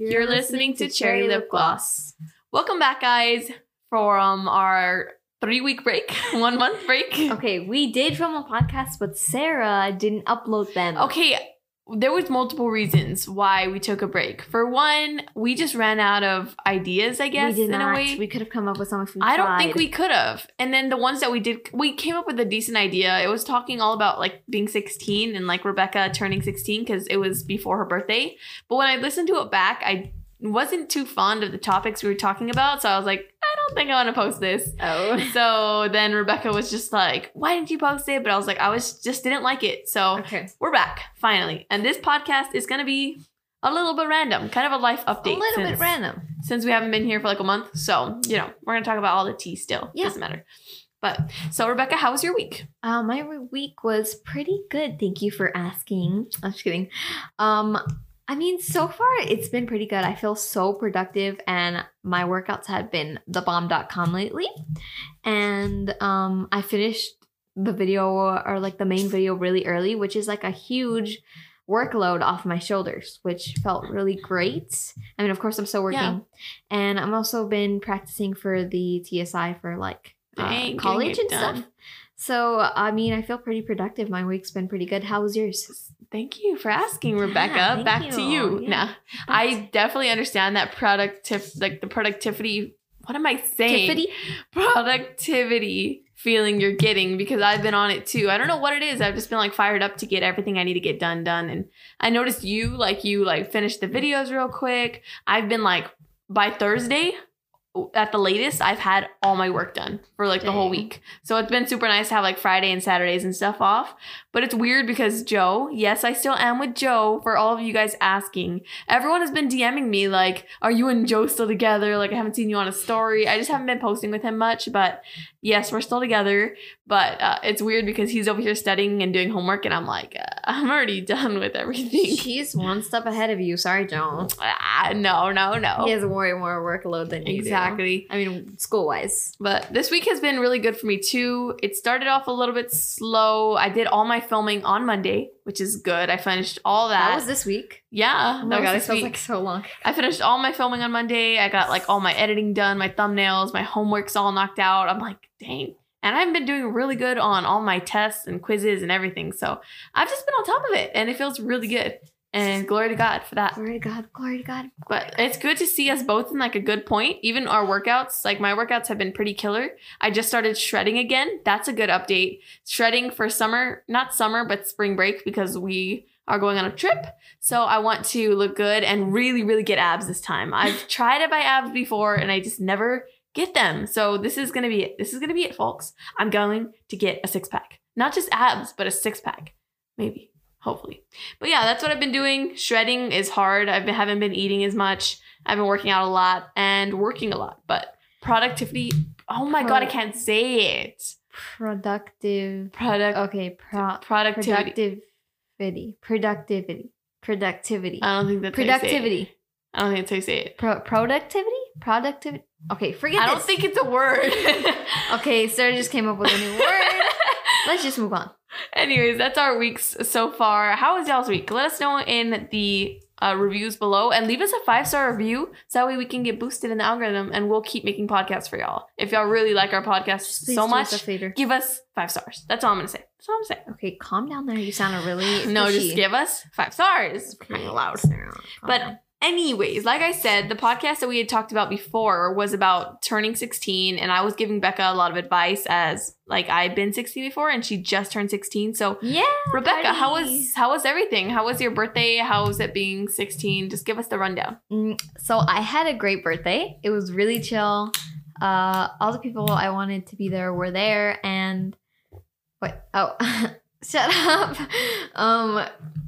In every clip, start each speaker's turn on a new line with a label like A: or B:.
A: You're, listening to Cherry Lip Gloss. Welcome back, guys, from our three week break, one month break.
B: Okay, we did film a podcast, but Sarah didn't upload them.
A: Okay, there was multiple reasons why we took a break. For one, we just ran out of ideas, I guess, in
B: not.
A: a way.
B: We could have come up with some if we
A: I don't
B: tried.
A: think we could have. And then the ones that we did, we came up with a decent idea. It was talking all about like being 16 and like Rebecca turning 16 because it was before her birthday. But when I listened to it back, I wasn't too fond of the topics we were talking about. So I was like, I don't think I want to post this.
B: Oh.
A: So then Rebecca was just like, Why didn't you post it? But I was like, I was just didn't like it. So
B: Okay.
A: we're back finally. And this podcast is going to be a little bit random, kind of a life update.
B: A little bit random.
A: since we haven't been here for like a month. So, you know, we're going to talk about all the tea still.
B: Yeah.
A: Doesn't matter. But so, Rebecca, how was your week?
B: Uh, my week was pretty good. Thank you for asking. I'm just kidding. Um, I mean, so far it's been pretty good. I feel so productive, and my workouts have been thebomb.com lately. And um, I finished the video or like the main video really early, which is like a huge workload off my shoulders, which felt really great. I mean, of course, I'm still working,
A: Yeah.
B: and I'm also been practicing for the TSI for like uh, college and
A: done.
B: stuff. So, I mean, I feel pretty productive. My week's been pretty good. How was yours?
A: Thank you for asking, Rebecca.
B: thank
A: Back to you.
B: you.
A: Nah,
B: Yeah.
A: I definitely understand that productive, like the productivity. What am I saying?
B: Tiffany?
A: Productivity feeling you're getting because I've been on it too. I don't know what it is. I've just been like fired up to get everything I need to get done done. And I noticed you like you like finished the mm-hmm. videos real quick. I've been like by Thursday at the latest I've had all my work done for like the whole week. So it's been super nice to have like Friday and Saturdays and stuff off. But it's weird because Joe, yes, I still am with Joe for all of you guys asking. Everyone has been DMing me like, are you and Joe still together? Like I haven't seen you on a story. I just haven't been posting with him much, but yes, we're still together. But uh, it's weird because he's over here studying and doing homework and I'm like, uh, I'm already done with everything.
B: He's one step ahead of you. Sorry, Joe.
A: Ah, no, no, no.
B: He has way more workload than you do.
A: Exactly.
B: I mean, school wise.
A: But this week has been really good for me too. It started off a little bit slow. I did all my filming on Monday, which is good. I finished all that.
B: That was this week.
A: yeah,
B: my
A: that
B: god, it
A: this
B: feels
A: week.
B: like so long.
A: I finished all my filming on Monday. I got like all my editing done, my thumbnails, my homework's all knocked out. I'm like, dang. And I've been doing really good on all my tests and quizzes and everything. So I've just been on top of it and it feels really good. And glory to God for that.
B: Glory to God. Glory to God.
A: But it's good to see us both in like a good point. Even our workouts, like my workouts have been pretty killer. I just started shredding again. That's a good update. Shredding for summer, not summer, but spring break because we are going on a trip. So I want to look good and really, really get abs this time. I've tried to buy abs before and I just never get them. So this is going to be it. This is going to be it, folks. I'm going to get a six pack. Not just abs, but a six pack. Maybe. Hopefully. But yeah, that's what I've been doing. Shredding is hard. I have haven't been eating as much. I've been working out a lot and working a lot. But productivity, oh my god, I can't say it.
B: Productive.
A: Product
B: Okay. Pro-
A: productivity.
B: productivity. Productivity. Productivity.
A: I don't think that's how you say it.
B: Productivity.
A: I don't think that's how you say it.
B: Pro- productivity? Productivity? Okay, forget
A: I don't
B: this.
A: think it's a word.
B: Okay, Sarah just came up with a new word. Let's just move on.
A: Anyways, that's our weeks so far. How was y'all's week? Let us know in the uh, reviews below and leave us a five star review so that way we can get boosted in the algorithm and we'll keep making podcasts for y'all. If y'all really like our podcast
B: Please
A: so
B: us
A: much,
B: favor.
A: give us five stars. That's all I'm gonna say. That's all I'm saying.
B: Okay, calm down there. You sound really
A: No,
B: pushy.
A: just give us five stars.
B: Okay,
A: I'm loud. But
B: down.
A: Anyways, like I said, the podcast that we had talked about before was about turning 16, and I was giving Becca a lot of advice as like I'd been 16 before, and she just turned 16. So
B: yeah,
A: Rebecca, how was how was everything? How was your birthday? How was it being 16? Just give us the rundown.
B: Mm, so I had a great birthday. It was really chill. Uh, all the people I wanted to be there were there, and what? Oh, shut up. Um,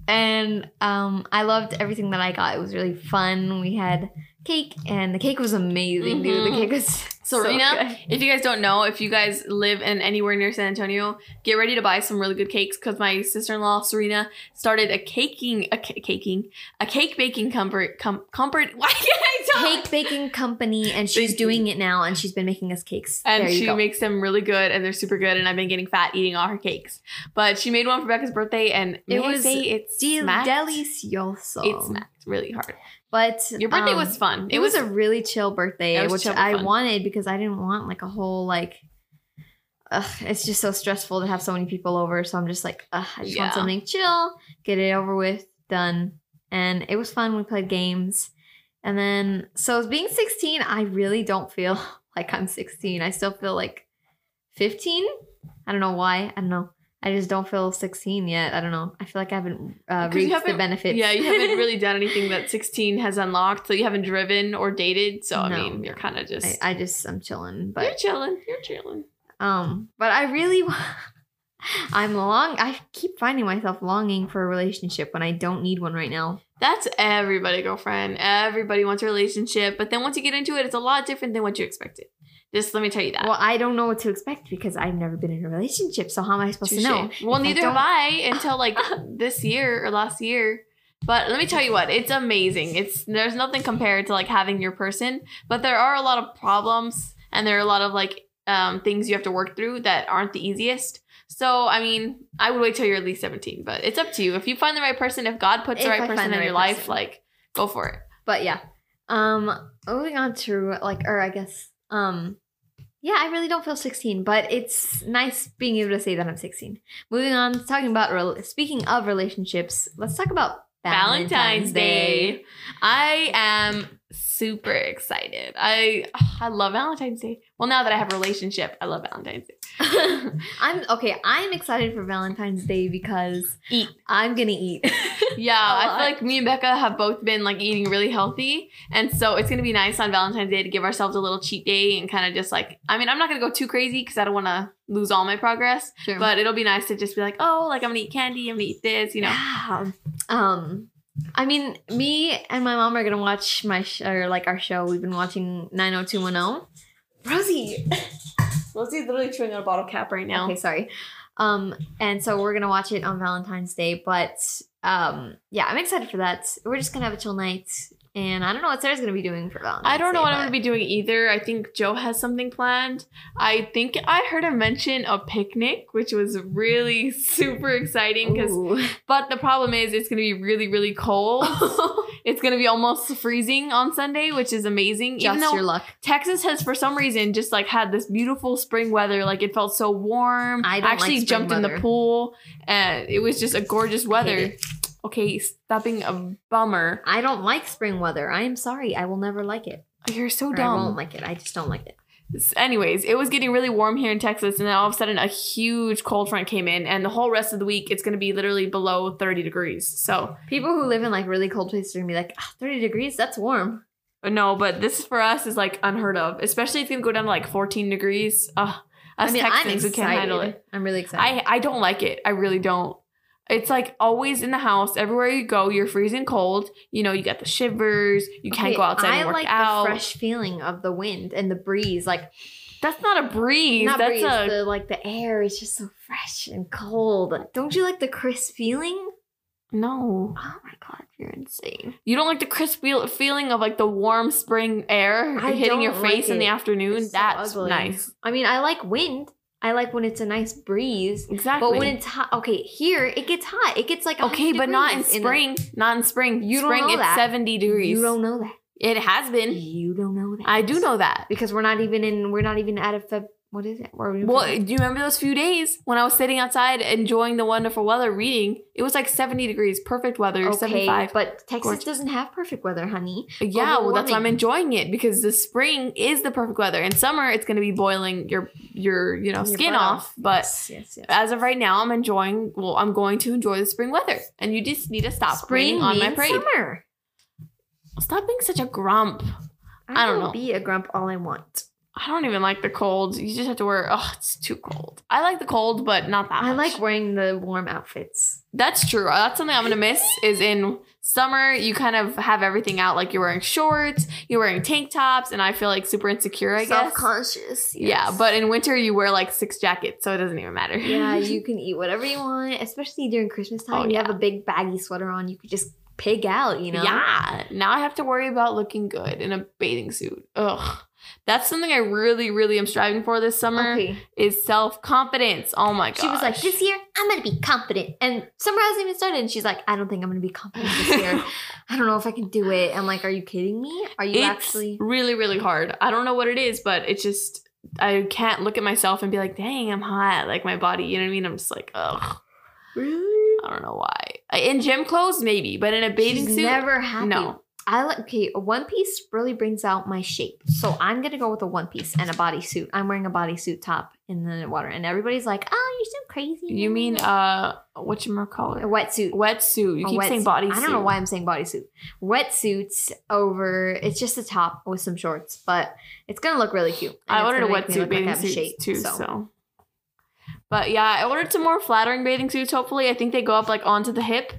B: and um, I loved everything that I got. It was really fun. We had cake, and the cake was amazing, dude. The
A: Mhm.
B: cake was so
A: Serena,
B: good.
A: if you guys don't know, if you guys live in anywhere near San Antonio, get ready to buy some really good cakes because my sister-in-law Serena started a caking, a caking, a cake baking comfort, com- comfort. Why can't I
B: cake baking company, and she's doing it now, and she's been making us cakes.
A: And she
B: go.
A: makes them really good and they're super good. And I've been getting fat eating all her cakes. But she made one for Becca's birthday and
B: It was
A: it's
B: delicioso.
A: It smacked really hard.
B: But
A: Your birthday
B: um,
A: was fun.
B: It was a really chill birthday,
A: It
B: which
A: chill
B: I
A: fun.
B: wanted because I didn't want like a whole like. Ugh, it's just so stressful to have so many people over, so I'm just like, ugh, I just want something chill, get it over with, done. And it was fun. We played games, and then so being 16, I really don't feel like I'm 16. I still feel like 15. I don't know why. I don't know. I just don't feel 16 yet. I don't know. I feel like I haven't uh,
A: you
B: reaped the
A: haven't-
B: benefits.
A: Yeah, you haven't really done anything that 16 has unlocked. So you haven't driven or dated. So, I mean, you're kind of just.
B: I, I just I'm chilling, but
A: you're chilling. You're chilling.
B: Um, but I really, I'm long. I keep finding myself longing for a relationship when I don't need one right now.
A: That's everybody, girlfriend. Everybody wants a relationship. But then once you get into it, it's a lot different than what you expected. Just let me tell you that.
B: Well, I don't know what to expect because I've never been in a relationship. So how am I supposed
A: Touche.
B: to know?
A: Well,
B: I
A: neither
B: don't-
A: have I until like this year or last year. But let me tell you what, it's amazing. It's there's nothing compared to like having your person, but there are a lot of problems and there are a lot of like um, things you have to work through that aren't the easiest. So I mean, I would wait till you're at least 17, but it's up to you. If you find the right person, if God puts
B: If
A: the right
B: I
A: person
B: find
A: in
B: the
A: your
B: right
A: life,
B: person.
A: like go for it.
B: But yeah. Um, moving on to like, or I guess, um, yeah, I really don't feel 16, but it's nice being able to say that I'm 16. Moving on, talking about, rel- speaking of relationships, let's talk about
A: Valentine's Day. I am super excited. I I love Valentine's Day. Well, now that I have a relationship, I love Valentine's Day.
B: I'm okay. I'm excited for Valentine's Day because
A: Eat.
B: I'm gonna eat.
A: Yeah, I feel like me and Becca have both been like eating really healthy, and so it's gonna be nice on Valentine's Day to give ourselves a little cheat day and kind of just like. I mean, I'm not gonna go too crazy because I don't want to lose all my progress,
B: sure.
A: but it'll be nice to just be like, oh, like I'm gonna eat candy, I'm gonna eat this, you know.
B: Yeah. Um, I mean, me and my mom are gonna watch my sh- or like our show. We've been watching 90210. Rosie.
A: Rosie's literally chewing on a bottle cap right now.
B: Okay, sorry. Um, and so we're gonna watch it on Valentine's Day. But um, yeah, I'm excited for that. We're just gonna have a chill night, and I don't know what Sarah's gonna be doing for Valentine's.
A: I don't know
B: Day,
A: what I'm gonna be doing either. I think Joe has something planned. I think I heard him mention a picnic, which was really super exciting because but the problem is it's gonna be really, really cold. it's gonna be almost freezing on Sunday, which is amazing. Even
B: Just
A: though
B: your luck.
A: Texas has for some reason just like had this beautiful spring weather. Like it felt so warm.
B: I don't
A: actually
B: like
A: jumped in the pool and it was just a gorgeous weather. Okay, stop being a bummer.
B: I don't like spring weather. I am sorry. I will never like it.
A: You're so
B: Or I
A: dumb.
B: won't like it. I just don't like it.
A: Anyways, it was getting really warm here in Texas, and then all of a sudden a huge cold front came in, and the whole rest of the week it's going to be literally below 30 degrees. So,
B: People who live in like really cold places are gonna be like, "Ah, 30 degrees, that's warm.
A: but no, but this for us is like unheard of, especially it's going to go down to like 14 degrees. Uh, us
B: I mean,
A: Texans,
B: I'm
A: we
B: excited.
A: can't handle it.
B: I'm really excited.
A: I, I don't like it. I really don't. It's like always in the house. Everywhere you go, you're freezing cold. You know, you get the shivers. You can't go outside
B: I
A: and work
B: like
A: out.
B: the fresh feeling of the wind and the breeze. Like
A: That's not a breeze.
B: not
A: That's
B: breeze,
A: a
B: the like the air is just so fresh and cold. Don't you like the crisp feeling?
A: no.
B: Oh my god, you're insane.
A: You don't like the crisp feeling of like the warm spring air
B: I
A: hitting your face
B: like
A: in the afternoon.
B: It's so
A: That's
B: ugly.
A: nice.
B: I mean, I like wind. I like when it's a nice breeze.
A: Exactly.
B: But when it's hot, okay, here it gets hot. It gets like
A: okay, but not in spring. not in spring.
B: You don't
A: spring
B: know
A: it's
B: that.
A: 70 degrees.
B: You don't know that.
A: It has been.
B: You don't know that.
A: I do know that.
B: because we're not even in. We're not even out of Feb. What is it? Where we
A: Well, do you remember those few days when I was sitting outside enjoying the wonderful weather reading? It was like 70 degrees, perfect weather,
B: okay,
A: 75.
B: but Texas
A: Gorgeous.
B: doesn't have perfect weather, honey.
A: yeah, well, that's why I'm enjoying it because the spring is the perfect weather. In summer, it's going to be boiling your your you know
B: Your
A: skin
B: butt
A: off. But
B: yes, yes, yes.
A: as of right now, I'm enjoying. Well, I'm going to enjoy the spring weather, and you just need to stop
B: spring
A: on my parade.
B: summer.
A: Stop being such a grump.
B: I,
A: I don't know.
B: Be a grump all I want.
A: I don't even like the cold. You just have to wear. Oh, it's too cold. I like the cold, but not that.
B: I
A: much.
B: like wearing the warm outfits.
A: That's true. Uh, that's something I'm gonna miss. Is in summer you kind of have everything out. Like you're wearing shorts, you're wearing tank tops, and I feel like super insecure. I guess.
B: Self-conscious.
A: Yeah, but in winter you wear like six jackets, so it doesn't even matter.
B: yeah, you can eat whatever you want, especially during Christmas time.
A: Oh,
B: you
A: yeah.
B: have a big baggy sweater on. You could just pig out, you know?
A: Yeah. Now I have to worry about looking good in a bathing suit. Ugh. That's something I really, really am striving for this summer
B: Okay.
A: is self confidence. Oh my god.
B: She was like, this year, I'm going to be confident. And summer hasn't even started. And she's like, I don't think I'm going to be confident this year. I don't know if I can do it. I'm like, are you kidding me? Are you
A: it's
B: actually?
A: really, really hard. I don't know what it is, but it's just I can't look at myself and be like, dang, I'm hot. Like my body, you know what I mean? I'm just like, ugh.
B: Really?
A: I don't know why. In gym clothes, maybe, but in a bathing
B: She's
A: suit,
B: never happy.
A: no.
B: I like okay. A one piece really brings out my shape, so I'm gonna go with a one piece and a bodysuit. I'm wearing a bodysuit top in the water, and everybody's like, "Oh, you're so crazy."
A: You mean uh, what you call
B: a
A: it?
B: wetsuit?
A: Wetsuit. You
B: A
A: keep saying
B: wetsuit.
A: body.
B: I don't know why I'm saying bodysuit. Wetsuits over. It's just a top with some shorts, but it's gonna look really cute.
A: I ordered a
B: gonna make me
A: wetsuit
B: look like
A: bathing suit
B: shape,
A: too. So. but yeah, I ordered some more flattering bathing suits. Hopefully, I think they go up like onto the hip,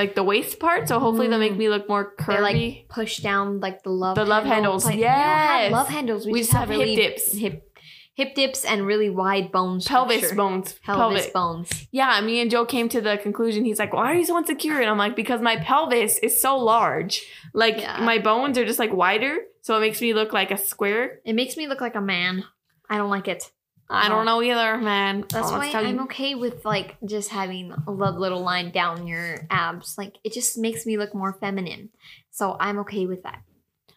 A: like the waist part. So hopefully they'll make
B: Mm.
A: me look more
B: They
A: curvy.
B: like push down like the love
A: The love
B: handle
A: handles,
B: type- We don't have
A: yes.
B: love handles. We,
A: We
B: just
A: just
B: have,
A: have hip dips.
B: hip hip dips and really wide bones
A: pelvis
B: structure.
A: bones.
B: pelvis
A: pelvic.
B: bones.
A: Yeah, me and Joe came to the conclusion. He's like, "Why are you so insecure?" And I'm like, "Because my pelvis is so large. Like
B: Yeah.
A: my bones are just like wider, so it makes me look like a square."
B: It makes me look like a man. I don't like it.
A: I don't know either, man.
B: That's
A: Oh,
B: why I'm
A: you.
B: okay with like just having a little line down your abs. Like it just makes me look more feminine. So I'm okay with that.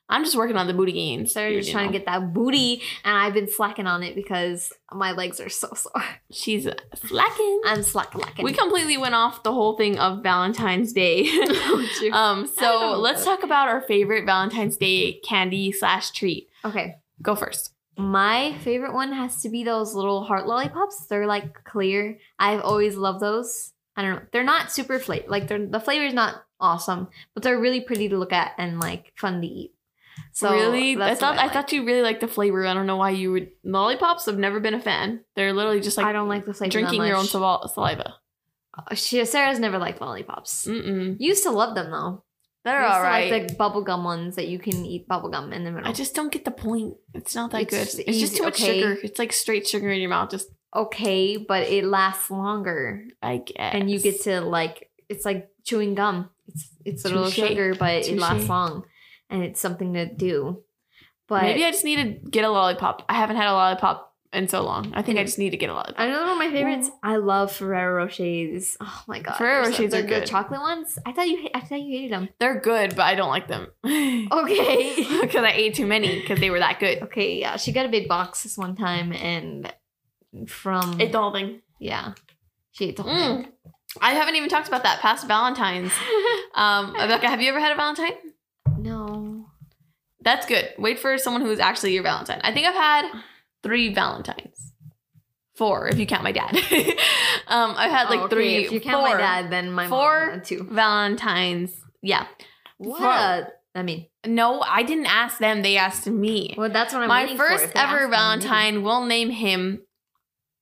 A: I'm just working on the booty gains.
B: Sarah's just trying to get that booty, and I've been slacking on it because my legs are so sore.
A: She's slacking.
B: I'm slack lacking.
A: We completely went off the whole thing of Valentine's Day. um,
B: I
A: so let's talk about our favorite Valentine's Day candy slash treat.
B: okay.
A: Go first.
B: My favorite one has to be those little heart lollipops. They're like clear. I've always loved those. I don't know. They're not super flavor. Like they're the flavor is not awesome, but they're really pretty to look at and like fun to eat. So
A: really, I thought I,
B: like.
A: thought you really liked the flavor. I don't know why you would. Lollipops, I've never been a fan. They're literally just like
B: I don't like the flavor.
A: drinking your own saliva. saliva.
B: Uh, She, Sarah's never liked lollipops.
A: Mm-mm.
B: Used to love them though.
A: They're
B: Used to
A: all right.
B: Like the bubblegum ones that you can eat bubblegum in the middle.
A: I just don't get the point. It's not that
B: It's
A: good.
B: just
A: It's just too much
B: okay?
A: sugar. It's like straight sugar in your mouth. Just
B: okay, but it lasts longer,
A: I guess.
B: and you get to like it's like chewing gum. It's it's a little
A: Touche.
B: sugar, but it lasts long, and it's something to do. But
A: maybe I just need to get a lollipop. I haven't had a lollipop in so long. I think I
B: Mm.
A: just need to get a lollipop.
B: I know one of my favorites. I love Ferrero Rochers. Oh my god,
A: Ferrero
B: so-
A: Rochers are
B: the
A: good.
B: chocolate ones. I thought you I thought you hated them.
A: They're good, but I don't like them.
B: Okay.
A: Because I ate too many because they were that good.
B: Okay, yeah, she got a big box this one time, and from
A: Ate the whole thing.
B: yeah, she ate the whole
A: Mm. I haven't even talked about that past Valentine's. Um, Rebecca, have you ever had a Valentine?
B: no,
A: That's good. Wait for someone who's actually your Valentine. I think I've had three Valentines. Four, if you count my dad. um, I've had like
B: Oh, okay,
A: three.
B: If you count
A: four
B: my dad, then my
A: Four
B: mom.
A: Valentines. Yeah.
B: What? I mean,
A: No, I didn't ask them. They asked me.
B: well, that's what I'm.
A: my first ever. Valentine, we'll name him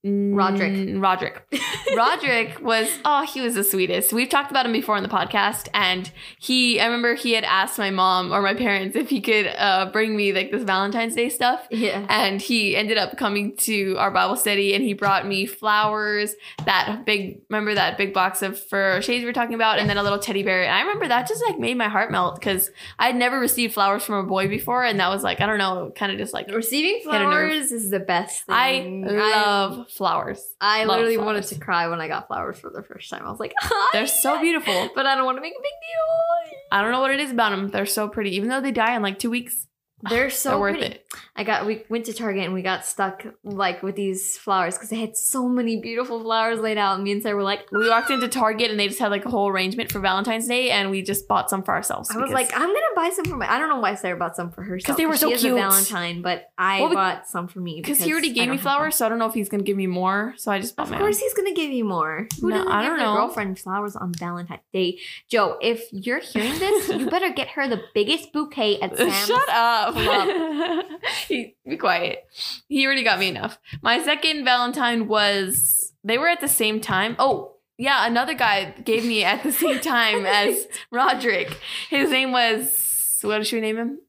B: Roderick.
A: Mm, Roderick. Roderick was oh, he was the sweetest. We've talked about him before on the podcast, and he. I remember he had asked my mom or my parents if he could uh, bring me like this Valentine's Day stuff,
B: Yeah.
A: and he ended up coming to our Bible study, and he brought me flowers. That big, remember that big box of for shades we were talking about, and then a little teddy bear. And I remember that just like made my heart melt because I had never received flowers from a boy before, and that was like I don't know, kind of just like
B: Receiving flowers is the best thing.
A: I love flowers.
B: I,
A: love
B: literally
A: flowers.
B: wanted to cry when I got flowers for the first time. I was like, ah,
A: They're so beautiful.
B: but I don't want to make a big deal.
A: I don't know what it is about them. They're so pretty, even though they die in like two weeks.
B: They're so
A: they're worth
B: pretty.
A: it.
B: I got we went to Target and we got stuck like with these flowers because they had so many beautiful flowers laid out. And me and Sarah were like,
A: We walked into Target and they just had like a whole arrangement for Valentine's Day, and we just bought some for ourselves.
B: I was like, I'm gonna buy some for my. I don't know why Sarah bought some for herself
A: because they were so
B: she is
A: cute.
B: a Valentine, but I
A: Well,
B: bought some for me
A: because he already gave me flowers, so I don't know if he's gonna give me more. So I just bought
B: Of
A: my
B: course,
A: own.
B: he's gonna give you more. Who
A: No,
B: doesn't
A: I
B: give their
A: know.
B: girlfriend flowers on Valentine's Day? Joe, if you're hearing this, you better get her the biggest bouquet at Sam's.
A: Shut up.
B: Club.
A: he, be quiet. He already got me enough. My second Valentine was they were at the same time. Oh, yeah, another guy gave me at the same time as Roderick. His name was what should we name him?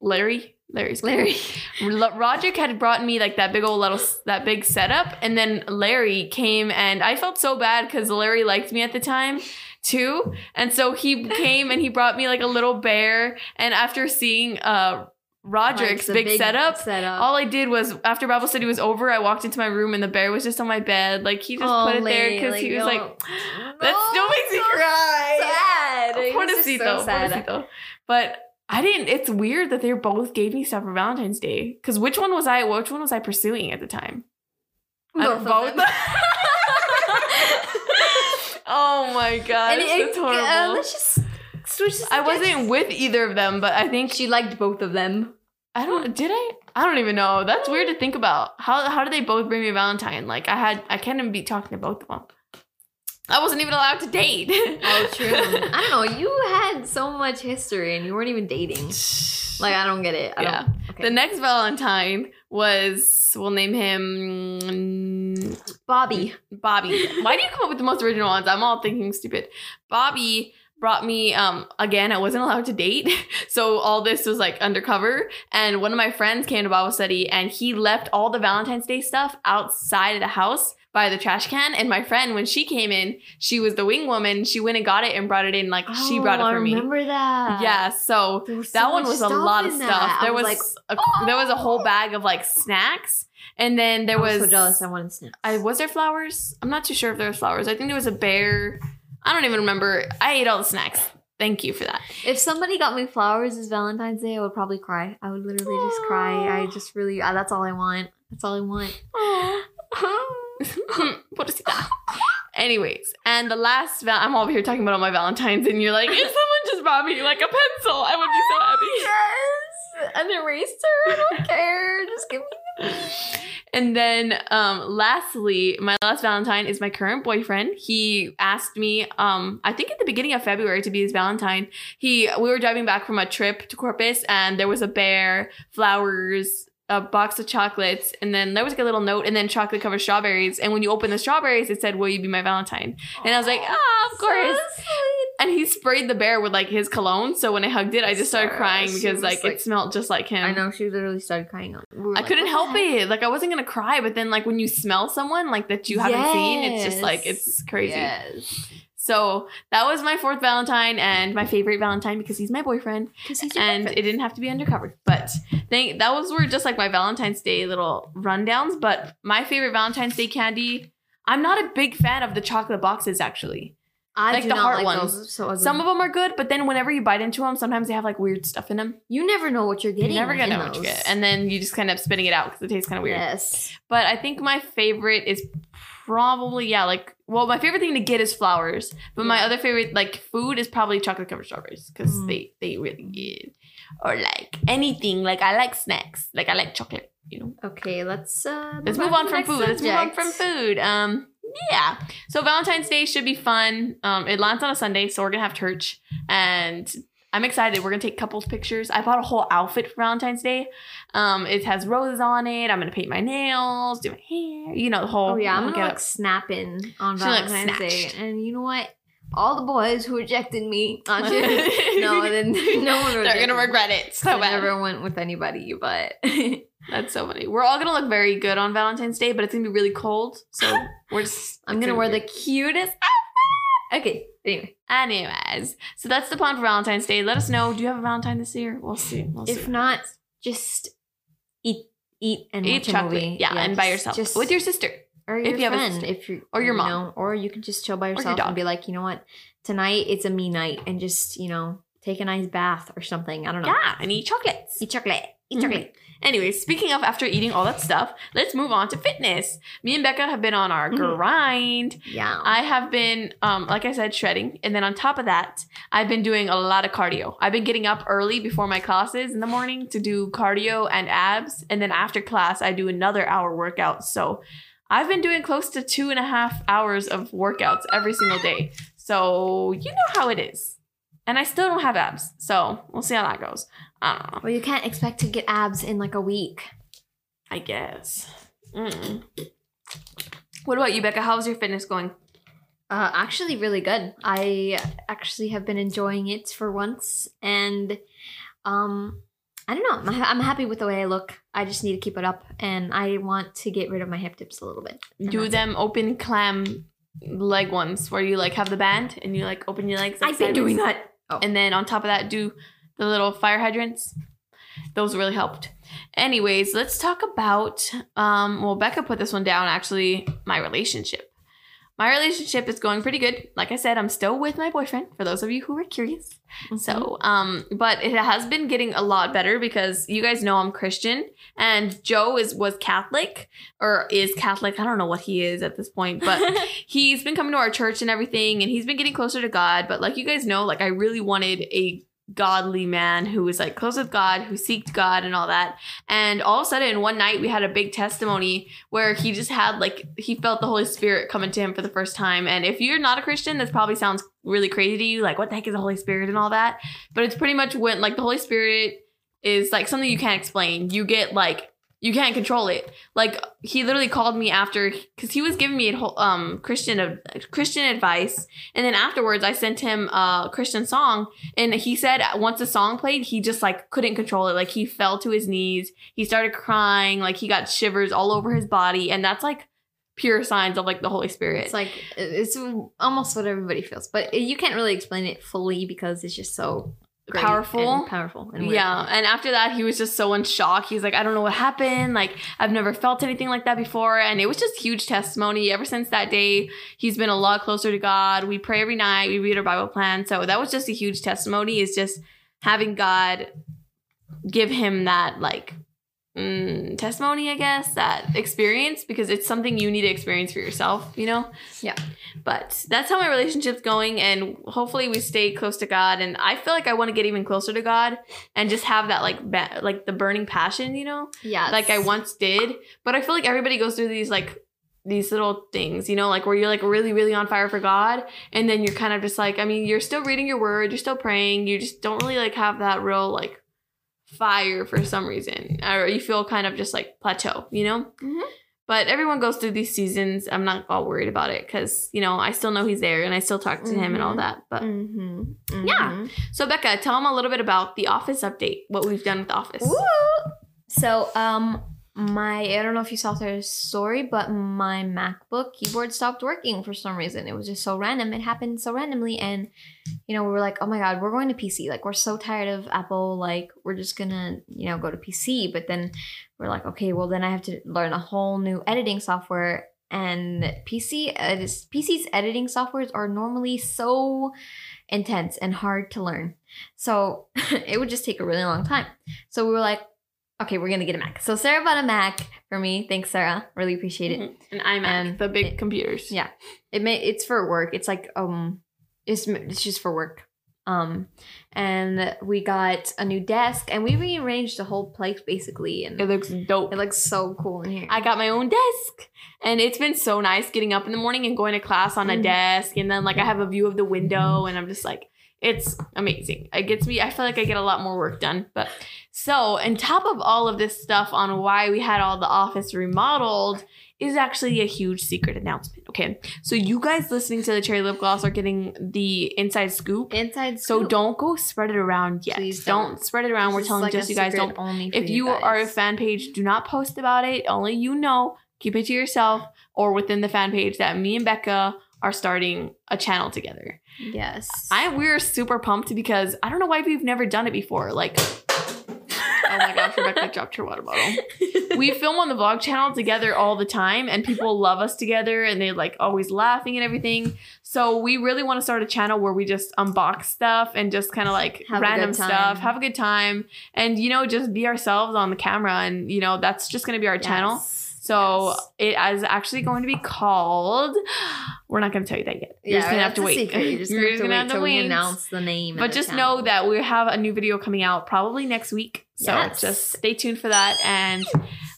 A: Larry. Larry's.
B: Larry.
A: Roderick had brought me like that big old little that big setup, and then Larry came, and I felt so bad because Larry liked me at the time. too. And so he came and he brought me like a little bear. And after seeing uh Roderick's
B: Like, the
A: big, setup,
B: setup.
A: all I did was after Bible study was over, I walked into my room and the bear was just on my bed. Like he just
B: Oh,
A: put it there because he was
B: oh.
A: like, that
B: Oh,
A: still makes me cry.
B: Sad. It
A: Pobrecito,
B: so sad.
A: pobrecito. But I didn't. It's weird that they both gave me stuff for Valentine's Day. Because which one was I? Which one was I pursuing at the time?
B: Both them.
A: oh my
B: god, it,
A: that's
B: uh, let's just switch.
A: I wasn't with either of them, but I think
B: She liked both of them.
A: I don't. Did I? I don't even know. That's weird to think about. How how did they both bring me Valentine? Like I had, I can't even be talking to both of them. I wasn't even allowed to date.
B: Oh, true. I don't know. You had so much history, and you weren't even dating. Like, I don't get it. I
A: Yeah.
B: Don't, okay.
A: The next Valentine was we'll name him
B: Bobby.
A: Bobby. Why do you come up with the most original ones? I'm all thinking stupid. Bobby brought me um again I wasn't allowed to date so all this was like undercover and one of my friends came to Bible study and he left all the Valentine's Day stuff outside of the house by the trash can and my friend when she came in she was the wing woman she went and got it and brought it in like she brought it
B: Oh,
A: for
B: I
A: me
B: remember that.
A: yeah so
B: There was
A: that one was a lot of
B: in
A: stuff.
B: that. I
A: There was,
B: like,
A: a, there was a whole bag of like snacks, and then there
B: I was
A: was.
B: so jealous. I wanted snacks.
A: I was there flowers. I'm not too sure if there was flowers. I think there was a bear. I don't even remember. I ate all the snacks. Thank you for that.
B: If somebody got me flowers this Valentine's Day, I would probably cry. I would literally just cry. I just really, uh, that's all I want. That's all I want.
A: Pobrecita. Anyways, and the last val- I'm over here talking about all my Valentines, and you're like, if someone just brought me like a pencil, I would be so happy.
B: Yes, an eraser. I don't care. Just give me.
A: And then um lastly, my last Valentine is my current boyfriend. He asked me um I think at the beginning of February to be his Valentine. He we were driving back from a trip to Corpus and there was a bear, flowers, a box of chocolates, and then there was like a little note and then chocolate covered strawberries. And when you open the strawberries, it said, Will you be my Valentine? And I was like, Ah, of course. And he sprayed the bear with like his cologne. So when I hugged it, I just started
B: Sarah,
A: crying because like,
B: like-
A: it smelled just like him.
B: I know she literally started crying. We
A: I
B: like,
A: couldn't help
B: heck?"
A: it. Like I wasn't gonna cry, but then like when you smell someone like that you haven't seen, it's just like it's crazy.
B: Yes.
A: So that was my fourth Valentine and my favorite Valentine because he's my boyfriend,
B: Because he's your
A: and
B: boyfriend.
A: it didn't have to be undercover. But that was were just like my Valentine's Day little rundowns. But my favorite Valentine's Day candy, I'm not a big fan of the chocolate boxes actually.
B: I
A: like the heart
B: like
A: ones.
B: Those. So.
A: Some of them are good, but then whenever you bite into them, sometimes they have like weird stuff in them.
B: you never know what you're getting.
A: You never gonna know what you get, and then you just kind of spitting it out because it tastes kind of weird.
B: Yes.
A: But I think my favorite is probably yeah, like well, my favorite thing to get is flowers. But my other favorite like food is probably chocolate covered strawberries because
B: Mm.
A: they they really good. Or like anything like I like snacks, like I like chocolate. You know.
B: Okay, let's uh
A: Let's move on from food.
B: next
A: Let's move on from food. Um, yeah. So Valentine's Day should be fun. Um, it lands on a Sunday, so we're gonna have church, and I'm excited. We're gonna take couples pictures. I bought a whole outfit for Valentine's Day. Um, it has roses on it. I'm gonna paint my nails, do my hair. You know the whole.
B: Oh yeah, I'm gonna like
A: up.
B: snapping on
A: She, like,
B: Valentine's Day, and you know what? All the boys who rejected me, no, then no one.
A: They're gonna regret it so
B: I
A: bad.
B: never went with anybody, but
A: That's so funny. We're all gonna look very good on Valentine's Day, but it's gonna be really cold, so we're just.
B: I'm gonna
A: be
B: wear the cutest outfit. Okay, anyway,
A: Anyways, so that's the plan for Valentine's Day. Let us know. Do you have a Valentine this year? We'll see. We'll
B: if
A: see.
B: not, just eat, eat, and
A: eat
B: a
A: chocolate.
B: movie.
A: Yeah, and by yourself
B: just
A: with your sister.
B: or
A: if
B: your
A: you have a
B: friend,
A: sister.
B: if you
A: Or your
B: you
A: mom.
B: know, or you can just chill by yourself
A: dog.
B: and be like, you know what, tonight it's a me night, and just you know take a nice bath or something. I don't know.
A: Yeah, and eat chocolates.
B: Eat chocolate. Eat
A: Mhm.
B: chocolate.
A: Anyway, speaking of after eating all that stuff, let's move on to fitness. Me and Becca have been on our
B: Mhm.
A: grind.
B: Yeah.
A: I have been, um, like I said, shredding, and then on top of that, I've been doing a lot of cardio. I've been getting up early before my classes in the morning to do cardio and abs, and then after class, I do another hour workout. So I've been doing close to two and a half hours of workouts every single day. So you know how it is, and I still don't have abs. So we'll see how that goes. I don't know.
B: well, you can't expect to get abs in like a week.
A: I guess. Mm. What about you, Becca? How's your fitness going?
B: Uh, actually, really good. I actually have been enjoying it for once, and um, I don't know. I'm, I'm happy with the way I look. I just need to keep it up, and I want to get rid of my hip dips a little bit.
A: Do
B: that's
A: them open clam leg ones where you like have the band and you like open your legs. like,
B: I've been doing that. Oh.
A: And then on top of that, do the little fire hydrants. Those really helped. Anyways, let's talk about. Um, well, Becca put this one down. Actually, my relationship. My relationship is going pretty good. Like I said, I'm still with my boyfriend. For those of you who are curious.
B: Mhm.
A: So, um, but it has been getting a lot better because you guys know I'm Christian and Joe is was Catholic or is Catholic. I don't know what he is at this point, but he's been coming to our church and everything and he's been getting closer to God. But like you guys know, like I really wanted a godly man who was like close with God, who seeked God and all that. And all of a sudden, one night we had a big testimony where he just had like he felt the Holy Spirit coming to him for the first time. And if you're not a Christian, this probably sounds really crazy to you, like what the heck is the Holy Spirit and all that. But it's pretty much when like the Holy Spirit is like something you can't explain. You get like you can't control it. Like he literally called me after because he was giving me um Christian uh, Christian advice, and then afterwards I sent him a Christian song, and he said once the song played, he just like couldn't control it. Like he fell to his knees, he started crying, like he got shivers all over his body, and that's like pure signs of like the Holy Spirit.
B: It's like it's almost what everybody feels, but you can't really explain it fully because it's just so
A: Powerful.
B: and powerful. And.
A: Yeah, and after that, he was just so in shock. He's like, I don't know what happened. Like, I've never felt anything like that before. And it was just huge testimony. Ever since that day, he's been a lot closer to God. We pray every night, we read our Bible plan. So that was just a huge testimony, is just having God give him that, like, mm, testimony, I guess, that experience, because it's something you need to experience for yourself, you know?
B: Yeah.
A: But that's how my relationship's going, and hopefully we stay close to God. And I feel like I want to get even closer to God and just have that like ba- like the burning passion, you know,
B: yeah,
A: like I once did. But I feel like everybody goes through these like these little things, you know, like where you're like really really on fire for God, and then you're kind of just like, I mean, you're still reading your word, you're still praying, you just don't really like have that real like fire for some reason, or you feel kind of just like plateau, you know.
B: Mhm.
A: But everyone goes through these seasons. I'm not all worried about it because you know I still know he's there and I still talk to him and all
B: Mhm.
A: that. But
B: Mhm.
A: Yeah.
B: Mhm.
A: so Becca, tell them a little bit about the Office update. What we've done with the Office.
B: Woo! So, um, my I don't know if you saw their story, but my MacBook keyboard stopped working for some reason. It was just so random. It happened so randomly, and you know we were like, oh my god, we're going to PC. Like we're so tired of Apple. Like we're just gonna you know go to PC. But then we're like, okay, well then I have to learn a whole new editing software. And PC edis, uh, PC's editing softwares are normally so intense and hard to learn. So it would just take a really long time. So we were like, okay, we're gonna get a Mac. So Sarah bought a Mac for me. Thanks, Sarah. Really appreciate it.
A: Mhm. An iMac,
B: And
A: the big
B: it-
A: computers.
B: Yeah. It may it's for work. It's like um, it's it's just for work. Um, and we got a new desk and we rearranged the whole place basically, and
A: It looks dope.
B: it looks so cool in here.
A: I got my own desk. And it's been so nice getting up in the morning and going to class on a
B: Mhm.
A: desk. And then like I have a view of the window and I'm just like, it's amazing. It gets me, I feel like I get a lot more work done. But so on top of all of this stuff on why we had all the office remodeled is actually a huge secret announcement. Okay. So you guys listening to the cherry lip gloss are getting the inside scoop.
B: Inside.
A: So don't go spread it around yet.
B: Please
A: don't.
B: don't.
A: spread it around.
B: This
A: We're telling
B: like
A: just you guys don't
B: Only
A: if you are a fan page, do not post about it. Only you know. Keep it to yourself or within the fan page that me and Becca are starting a channel together.
B: yes,
A: I we're super pumped because I don't know why we've never done it before. Like, oh my gosh, Rebecca dropped her water bottle. We film on the vlog channel together all the time, and people love us together, and they like always laughing and everything. So we really want to start a channel where we just unbox stuff and just kind of like
B: Have
A: random stuff, have a good time, and you know just be ourselves on the camera, and you know that's just gonna be our channel. So
B: Yes.
A: it is actually going to be called. We're not going to tell you that yet. You're
B: yeah,
A: just gonna have to wait.
B: secret. You're just have to wait
A: have to
B: till we announce the name.
A: But
B: the
A: just
B: channel.
A: know that we have a new video coming out probably next week. So
B: Yes.
A: just stay tuned for that, and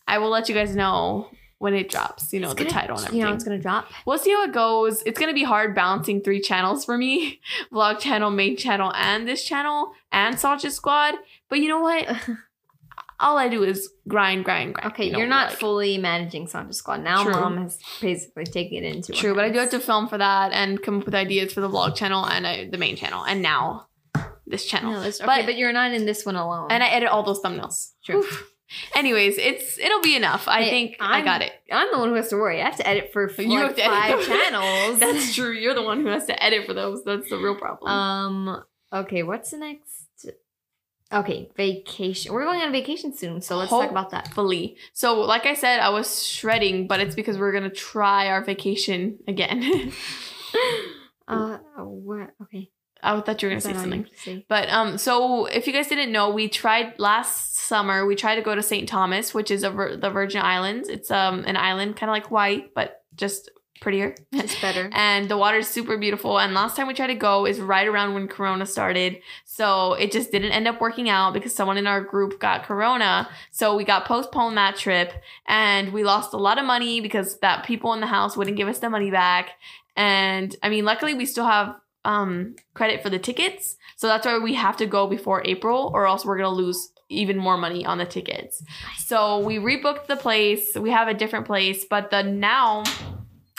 A: I will let you guys know when it drops. You know
B: It's
A: the
B: gonna-
A: title and everything.
B: You know, it's gonna drop.
A: We'll see how it goes. It's gonna be hard balancing three channels for me: vlog channel, main channel, and this channel, and Sausage Squad. But you know what? All I do is grind, grind, grind.
B: Okay,
A: you know,
B: you're not
A: like-
B: fully managing Santa Squad now.
A: True.
B: Mom has basically taken it into
A: True, but I do have to film for that and come up with ideas for the vlog channel and uh, the main channel, and now this channel.
B: No, that's-
A: But-
B: okay, but you're not in this one alone.
A: and I edit all those thumbnails.
B: True.
A: Oof. Anyways, it's it'll be enough. I think i
B: I'm-
A: got it.
B: I'm the one who has to worry. I have to edit for
A: You
B: like,
A: have to edit
B: five
A: those.
B: channels.
A: That's true. You're the one who has to edit for those. That's the real problem.
B: Um. Okay. What's the next? Okay, vacation. We're going on vacation soon, so let's
A: Hope-
B: talk about that.
A: Fully. So, like I said, I was shredding, but it's because we're gonna try our vacation again.
B: Uh. What? Okay.
A: I thought you were gonna say
B: that all you
A: something.
B: to say?
A: But um, so if you guys didn't know, we tried last summer. We tried to go to St. Thomas, which is a the Virgin Islands. It's um an island, kind of like Hawaii, but just prettier.
B: Just better.
A: and the water is super beautiful. And last time we tried to go is right around when Corona started, so it just didn't end up working out because someone in our group got Corona. So we got postponed that trip, and we lost a lot of money because that people in the house wouldn't give us the money back. And I mean, luckily we still have um credit for the tickets, so that's why we have to go before April, or else we're gonna lose even more money on the tickets. So we rebooked the place. We have a different place, but the now,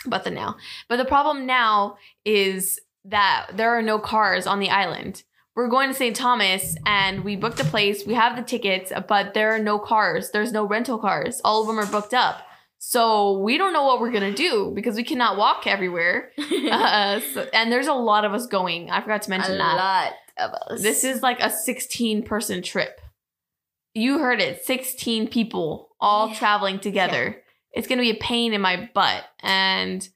A: but the now, but the problem now is that there are no cars on the island. We're going to St. Thomas and we booked a place. We have the tickets, but there are no cars. There's no rental cars. All of them are booked up. So we don't know what we're gonna do because we cannot walk everywhere. Uh, so- and there's a lot of us going. I forgot to mention
B: a
A: that.
B: A lot of us.
A: This is like a 16 person trip. You heard it 16 people all
B: Yeah.
A: traveling together. It's going to be a pain in my butt. And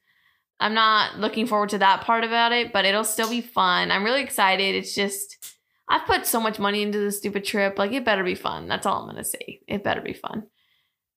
A: I'm not looking forward to that part about it, but it'll still be fun. I'm really excited. It's just, I've put so much money into this stupid trip. Like, it better be fun. That's all I'm going to say. It better be fun.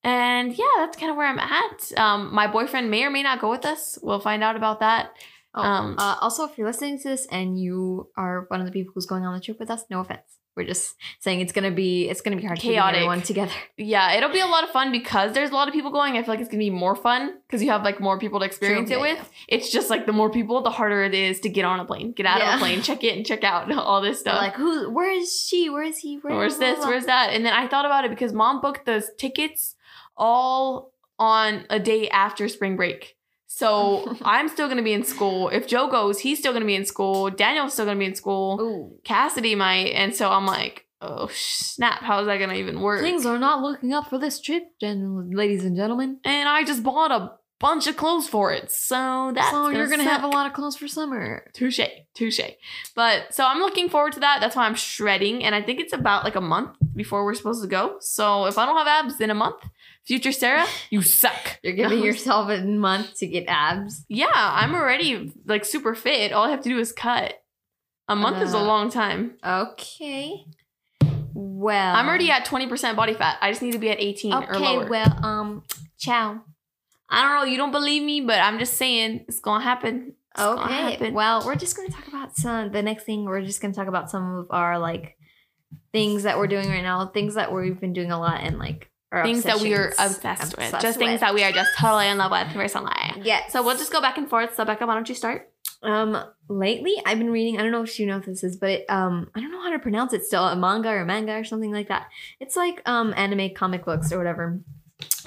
A: And yeah, that's kind of where I'm at. Um, my boyfriend may or may not go with us. We'll find out about that.
B: Oh,
A: um,
B: uh, also, if you're listening to this and you are one of the people who's going on the trip with us, no offense. We're just saying it's gonna be it's gonna be hard
A: Chaotic.
B: everyone together.
A: yeah, it'll be a lot of fun because there's a lot of people going. I feel like it's gonna be more fun because you have like more people to experience
B: True,
A: it
B: yeah,
A: with. It's just like the more people, the harder it is to get on a plane, get out of a plane, check in, check out, all this stuff.
B: like, who? Where is she? Where is he? Where,
A: where's
B: blah,
A: this?
B: blah.
A: Where's that? And then I thought about it because mom booked those tickets all on a day after spring break. So I'm still gonna be in school. If Joe goes, he's still gonna be in school. Daniel's still gonna be in school.
B: Ooh,
A: Cassidy might, and so I'm like, oh snap! How is that gonna even work?
B: things are not looking up for this trip, gen- ladies and gentlemen.
A: and I just bought a bunch of clothes for it. So that's
B: so you're gonna
A: suck.
B: have a lot of clothes for summer.
A: touche, touche. But so I'm looking forward to that. That's why I'm shredding, and I think it's about like a month before we're supposed to go. So if I don't have abs in a month, future Sarah, you suck.
B: You're giving yourself a month to get abs.
A: Yeah, I'm already like super fit. All I have to do is cut. A month is a
B: Uh,
A: long time.
B: Okay. Well,
A: I'm already at 20% body fat. I just need to be at 18 or
B: Okay, well, um, ciao.
A: I don't know. You don't believe me, but I'm just saying it's gonna happen. It's gonna
B: Okay.
A: happen.
B: Well, we're just gonna talk about some. The next thing, we're just gonna talk about some of our like things that we're doing right now, things that we've been doing a lot, and like
A: things that we are
B: obsessions.
A: obsessed, with.
B: Obsessed
A: Just things that we are just totally in love with recently.
B: Yeah.
A: So we'll just go back and forth. So Becca, why don't you start?
B: Um, lately I've been reading. I don't know if you know if this is, but it, um, I don't know how to pronounce it. Still, a manga or manga or something like that. It's like um anime comic books or whatever,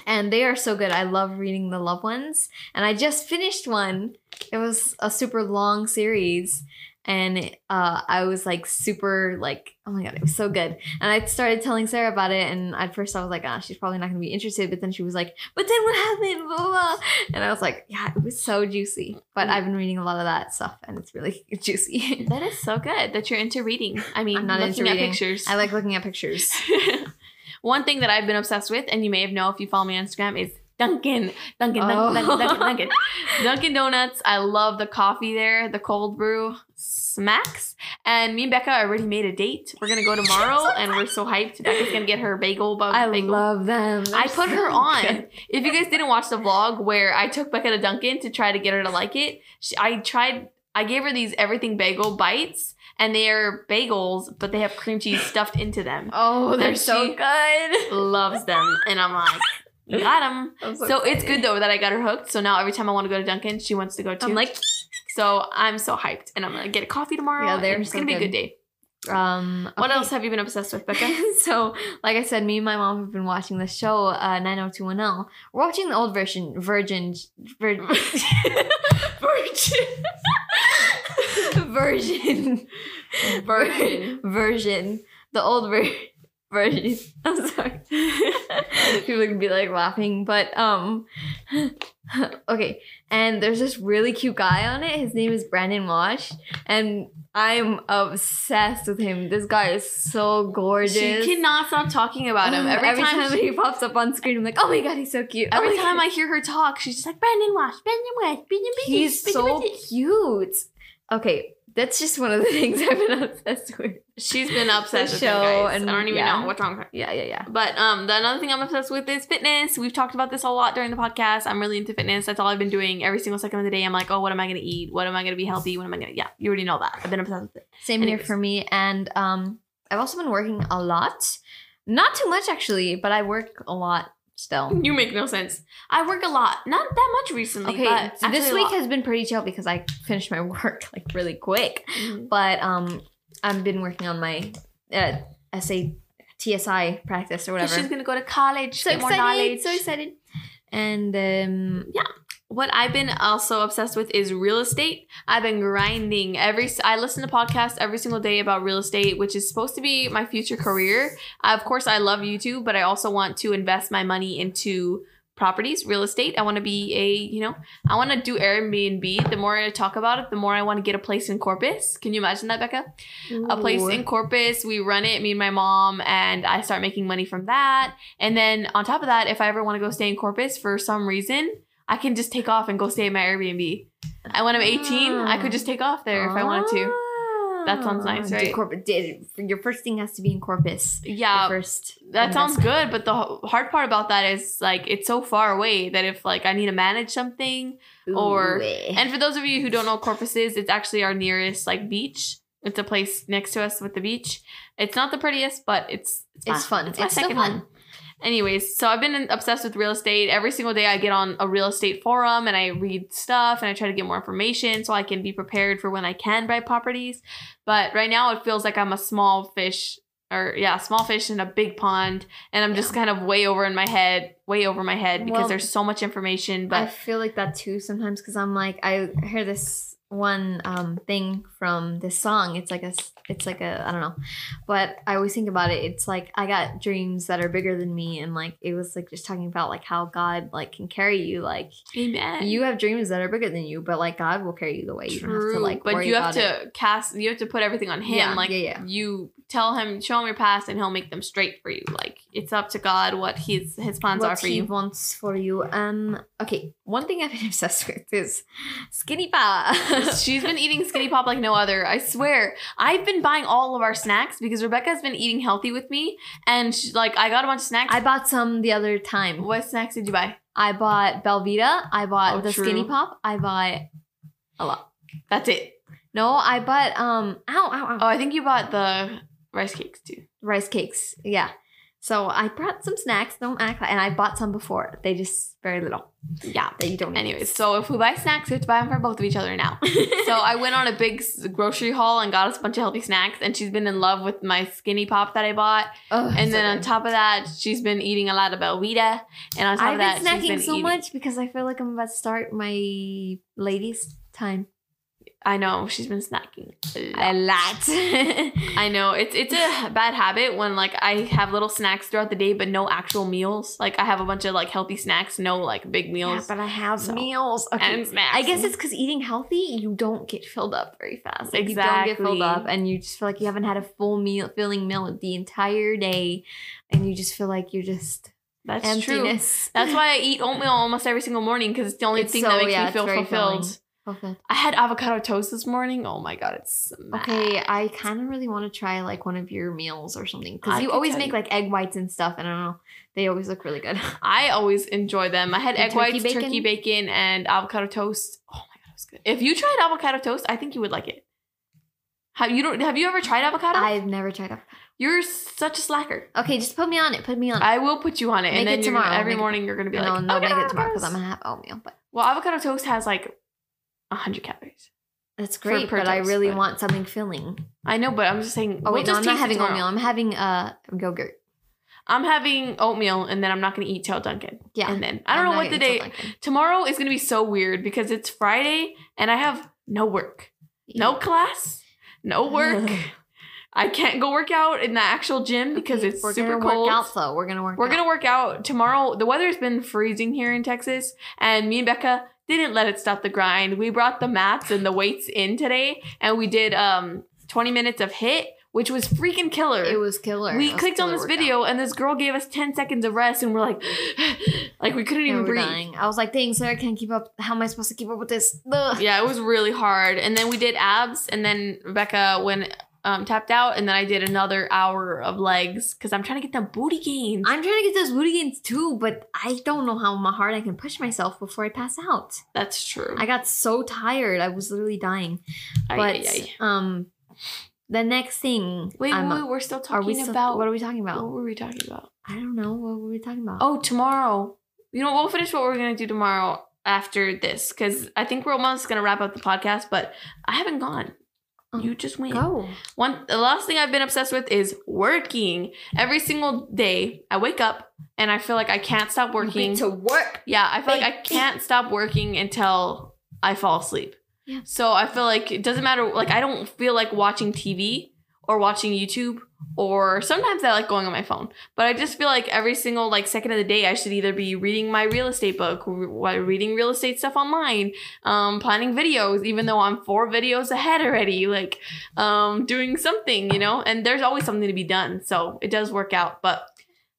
B: and they are so good. I love reading the love ones, and I just finished one. It was a super long series, and uh, I was like super like oh my god, it was so good. And I started telling Sarah about it, and at first I was like, ah, she's probably not gonna be interested. But then she was like, but then what happened? Blah, blah, blah. And I was like, yeah, it was so juicy. But I've been reading a lot of that stuff, and it's really juicy.
A: That is so good that you're into reading. I mean,
B: I'm not
A: looking
B: into
A: at
B: reading.
A: pictures.
B: I like looking at pictures.
A: One thing that I've been obsessed with, and you may have know if you follow me on Instagram, is Dunkin', Dunkin', Dunkin',
B: Oh.
A: Dunkin', Dunkin', Dunkin', Dunkin' Donuts. I love the coffee there, the cold brew smacks. And me and Becca already made a date. We're gonna go tomorrow, and we're so hyped. Becca's gonna get her bagel bug
B: I
A: bagel.
B: love them.
A: I
B: They're
A: put her on.
B: good.
A: If you guys didn't watch the vlog where I took Becca to Dunkin' to try to get her to like it, she, I tried. I gave her these everything bagel bites, and they are bagels, but they have cream cheese stuffed into them.
B: Oh, they're so good.
A: Loves them, and I'm like, got them.
B: I'm
A: So it's good though that I got her hooked. So now every time I want to go to Dunkin', she wants to go too.
B: I'm like,
A: so I'm so hyped, and I'm gonna get a coffee tomorrow.
B: Yeah, they're
A: it's
B: so
A: gonna be a
B: good.
A: day.
B: um,
A: What else have you been obsessed with, Becca?
B: so, like I said, me and my mom have been watching the show uh, 90210. We're watching the old version, Virgin, vir-
A: Virgin.
B: version,
A: Virgin.
B: version, the old version. Version. I'm sorry. People can be like laughing, but um, okay. And there's this really cute guy on it. His name is Brandon Walsh, and I'm obsessed with him. This guy is so gorgeous.
A: She cannot stop talking about him. Every,
B: Every
A: time,
B: time
A: she-
B: he pops up on screen, I'm like, oh my god, he's so cute.
A: every
B: oh
A: time
B: God.
A: I hear her talk, she's just like Brandon Walsh, Brandon Walsh, Brandon Walsh.
B: he's
A: Brandon
B: so
A: Wash."
B: cute. Okay, that's just one of the things I've been obsessed with.
A: She's been obsessed with
B: show
A: show, guys.
B: and-
A: I don't even
B: yeah.
A: know what's wrong with her.
B: Yeah, yeah, yeah.
A: But um, the another thing I'm obsessed with is fitness. We've talked about this a lot during the podcast. I'm really into fitness. That's all I've been doing every single second of the day. I'm like, oh, what am I gonna eat? What am I gonna be healthy? What am I gonna? Yeah, you already know that. I've been obsessed with it.
B: Same here for me. And um, I've also been working a lot. Not too much actually, but I work a lot still.
A: You make no sense. I work a lot, not that much recently.
B: Okay, so this week has been pretty chill because I finished my work like really quick.
A: Mhm.
B: But um, I've been working on my uh, essay TSI practice or whatever.
A: She's gonna go to college,
B: so
A: get more
B: excited!
A: knowledge.
B: So excited! And um, yeah,
A: what I've been also obsessed with is real estate. I've been grinding every. I listen to podcasts every single day about real estate, which is supposed to be my future career. Uh, of course, I love YouTube, but I also want to invest my money into properties, real estate. I want to be a, you know, I want to do Airbnb. The more I talk about it, the more I want to get a place in Corpus. Can you imagine that, Becca? a place in Corpus. We run it, me and my mom, and I start making money from that. And then on top of that, if I ever want to go stay in Corpus for some reason, I can just take off and go stay at my Airbnb. And when I'm 18, I could just take off there if I wanted to. That sounds nice,
B: Ah,
A: right?
B: Corpus, your first thing has to be in Corpus. Your
A: Yeah,
B: first.
A: that sounds good. But the hard part about that is like it's so far away that if like I need to manage something, or-
B: Ooh, eh.
A: And for those of you who don't know Corpus is, it's actually our nearest like beach. It's a place next to us with the beach. It's not the prettiest, but it's
B: it's
A: my-
B: fun.
A: It's
B: It's,
A: my second
B: fun.
A: home. Anyways, so I've been obsessed with real estate. Every single day I get on a real estate forum and I read stuff and I try to get more information so I can be prepared for when I can buy properties. But right now it feels like I'm a small fish or yeah, small fish in a big pond and I'm just kind of way over in my head, way over my head because
B: Well,
A: there's so much information, But I
B: feel like that too sometimes because I'm like I hear this one um thing from this song. It's like a, it's like a I don't know, but I always think about it. It's like I got dreams that are bigger than me, and like it was like just talking about like how God like can carry you. Like
A: amen.
B: you have dreams that are bigger than you, but like God will carry you the way. You don't have to like
A: but you have
B: about it.
A: to cast. You have to put everything on him.
B: Yeah,
A: like
B: yeah, yeah.
A: you tell him, show him your past, and he'll make them straight for you. Like it's up to God what his his plans are for
B: he
A: you.
B: wants for you. Um. Okay. One thing I've been obsessed with is skinny pie.
A: She's been eating skinny pop like no other. I swear. I've been buying all of our snacks because Rebecca's been eating healthy with me, and she, like I got a bunch of snacks.
B: I bought some the other time.
A: what snacks did you buy?
B: I bought Belvita. I bought
A: Oh,
B: the
A: true.
B: Skinny Pop. I bought a lot.
A: That's it.
B: No, I bought um. Ow, ow, ow.
A: Oh, I think you bought the rice cakes too.
B: Rice cakes. Yeah. So I brought some snacks. Don't act like, and I bought some before. They just very little
A: Yeah.
B: that you don't. need.
A: Anyways, so if we buy snacks, we have to buy them for both of each other now. so I went on a big grocery haul and got us a bunch of healthy snacks, and she's been in love with my skinny pop that I bought.
B: Ugh,
A: And
B: so
A: then on top of that, she's been eating a lot of Belvita, and on top
B: I've
A: of that,
B: been snacking
A: she's been
B: so
A: eating-
B: much because I feel like I'm about to start my ladies' time.
A: I know she's been snacking a
B: A
A: lot.
B: lot.
A: I know it's it's a bad habit when like I have little snacks throughout the day, but no actual meals. Like I have a bunch of like healthy snacks, no like big meals.
B: Yeah, but I have
A: So-
B: meals. Okay.
A: and snacks.
B: I guess it's because eating healthy, you don't get filled up very fast. Like, You don't get filled up, and you just feel like you haven't had a full meal, filling meal the entire day, and you just feel like you're just
A: that's true. That's why I eat oatmeal almost every single morning because it's the only
B: It's
A: thing
B: so-
A: that makes
B: yeah,
A: me feel fulfilled.
B: filling. Okay.
A: I had avocado toast this morning. Oh my god, it's
B: Okay, I kind of really want to try like one of your meals or something because you always make
A: you.
B: like egg whites and stuff, and I don't know, they always look really good.
A: I always enjoy them. I had
B: And
A: egg
B: turkey
A: whites,
B: bacon?
A: turkey bacon, and avocado toast. Oh my god, it was good. If you tried avocado toast, I think you would like it. Have you don't have you ever tried avocado?
B: I've never tried it.
A: You're such a slacker.
B: Okay, just put me on it. Put me on. it.
A: I will put you on it,
B: Make
A: and then
B: it
A: gonna-
B: tomorrow.
A: every
B: Make it-
A: morning you're gonna be
B: no,
A: like,
B: no,
A: "Okay,
B: make it tomorrow because I'm gonna have oatmeal. But
A: Well, avocado toast has like hundred calories.
B: that's great. but I really
A: but-
B: want something filling.
A: I know, but I'm just saying.
B: Oh wait, no,
A: just
B: I'm not having
A: tomorrow.
B: oatmeal. I'm having uh yogurt.
A: I'm having oatmeal, and then I'm not gonna eat till Dunkin'.
B: Yeah,
A: and then I don't
B: I'm
A: know what the day. Tomorrow is gonna be so weird because it's Friday and I have no work, no class, no work. I can't go work out in the actual gym because it's
B: we're
A: super
B: gonna
A: cold.
B: work out though. We're gonna work.
A: We're
B: out.
A: gonna work out tomorrow. The weather's been freezing here in Texas, and me and Becca didn't let it stop the grind. We brought the mats and the weights in today, and we did um 20 minutes of HIIT, which was freaking killer.
B: It was killer.
A: we
B: was
A: clicked on this
B: workout.
A: video, and this girl gave us 10 seconds of rest, and we're like, like we couldn't even breathe.
B: dying. I was like, dang, Sarah I can't keep up. How am I supposed to keep up with this? Ugh.
A: Yeah, it was really hard. And then we did abs, and then Rebecca went um, tapped out, and then I did another hour of legs because I'm trying to get them booty gains.
B: I'm trying to get those booty gains too, but I don't know how hard I can push myself before I pass out.
A: That's true.
B: I got so tired. I was literally dying. But
A: ay, ay.
B: um, the next thing.
A: Wait, wait, we're still talking
B: we still,
A: about
B: what are we talking about?
A: what were we talking about?
B: I don't know. What were we talking about?
A: Oh, tomorrow. You know, we'll finish what we're gonna do tomorrow after this because I think we're almost gonna wrap up the podcast. But I haven't gone.
B: Oh,
A: You just went.
B: go.
A: One, the last thing I've been obsessed with is working. Every single day, I wake up and I feel like I can't stop working.
B: to work.
A: Yeah, I feel like I can't stop working until I fall asleep.
B: Yeah.
A: So I feel like it doesn't matter. Like I don't feel like watching TV or watching YouTube or sometimes I like going on my phone. But I just feel like every single like second of the day I should either be reading my real estate book, re- reading real estate stuff online, um, planning videos, even though I'm four videos ahead already, like um, doing something, you know. And there's always something to be done, so it does work out. But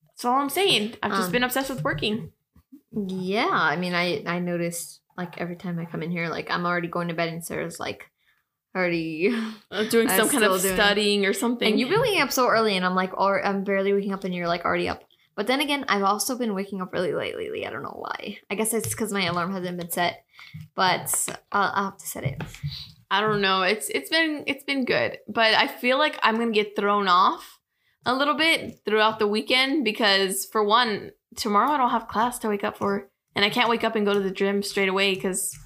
A: that's all I'm saying. I've just
B: Um,
A: been obsessed with working.
B: Yeah, I mean, I I noticed like every time I come in here, like I'm already going to bed and Sarah's like already.
A: Uh, doing some kind of studying or something.
B: And you've been waking up so early, and I'm like, or I'm barely waking up, and you're like already up. But then again, I've also been waking up really late lately. I don't know why. I guess it's because my alarm hasn't been set, but I'll, I'll have to set it.
A: I don't know. It's it's been it's been good, but I feel like I'm gonna get thrown off a little bit throughout the weekend because for one, tomorrow I don't have class to wake up for, and I can't wake up and go to the gym straight away because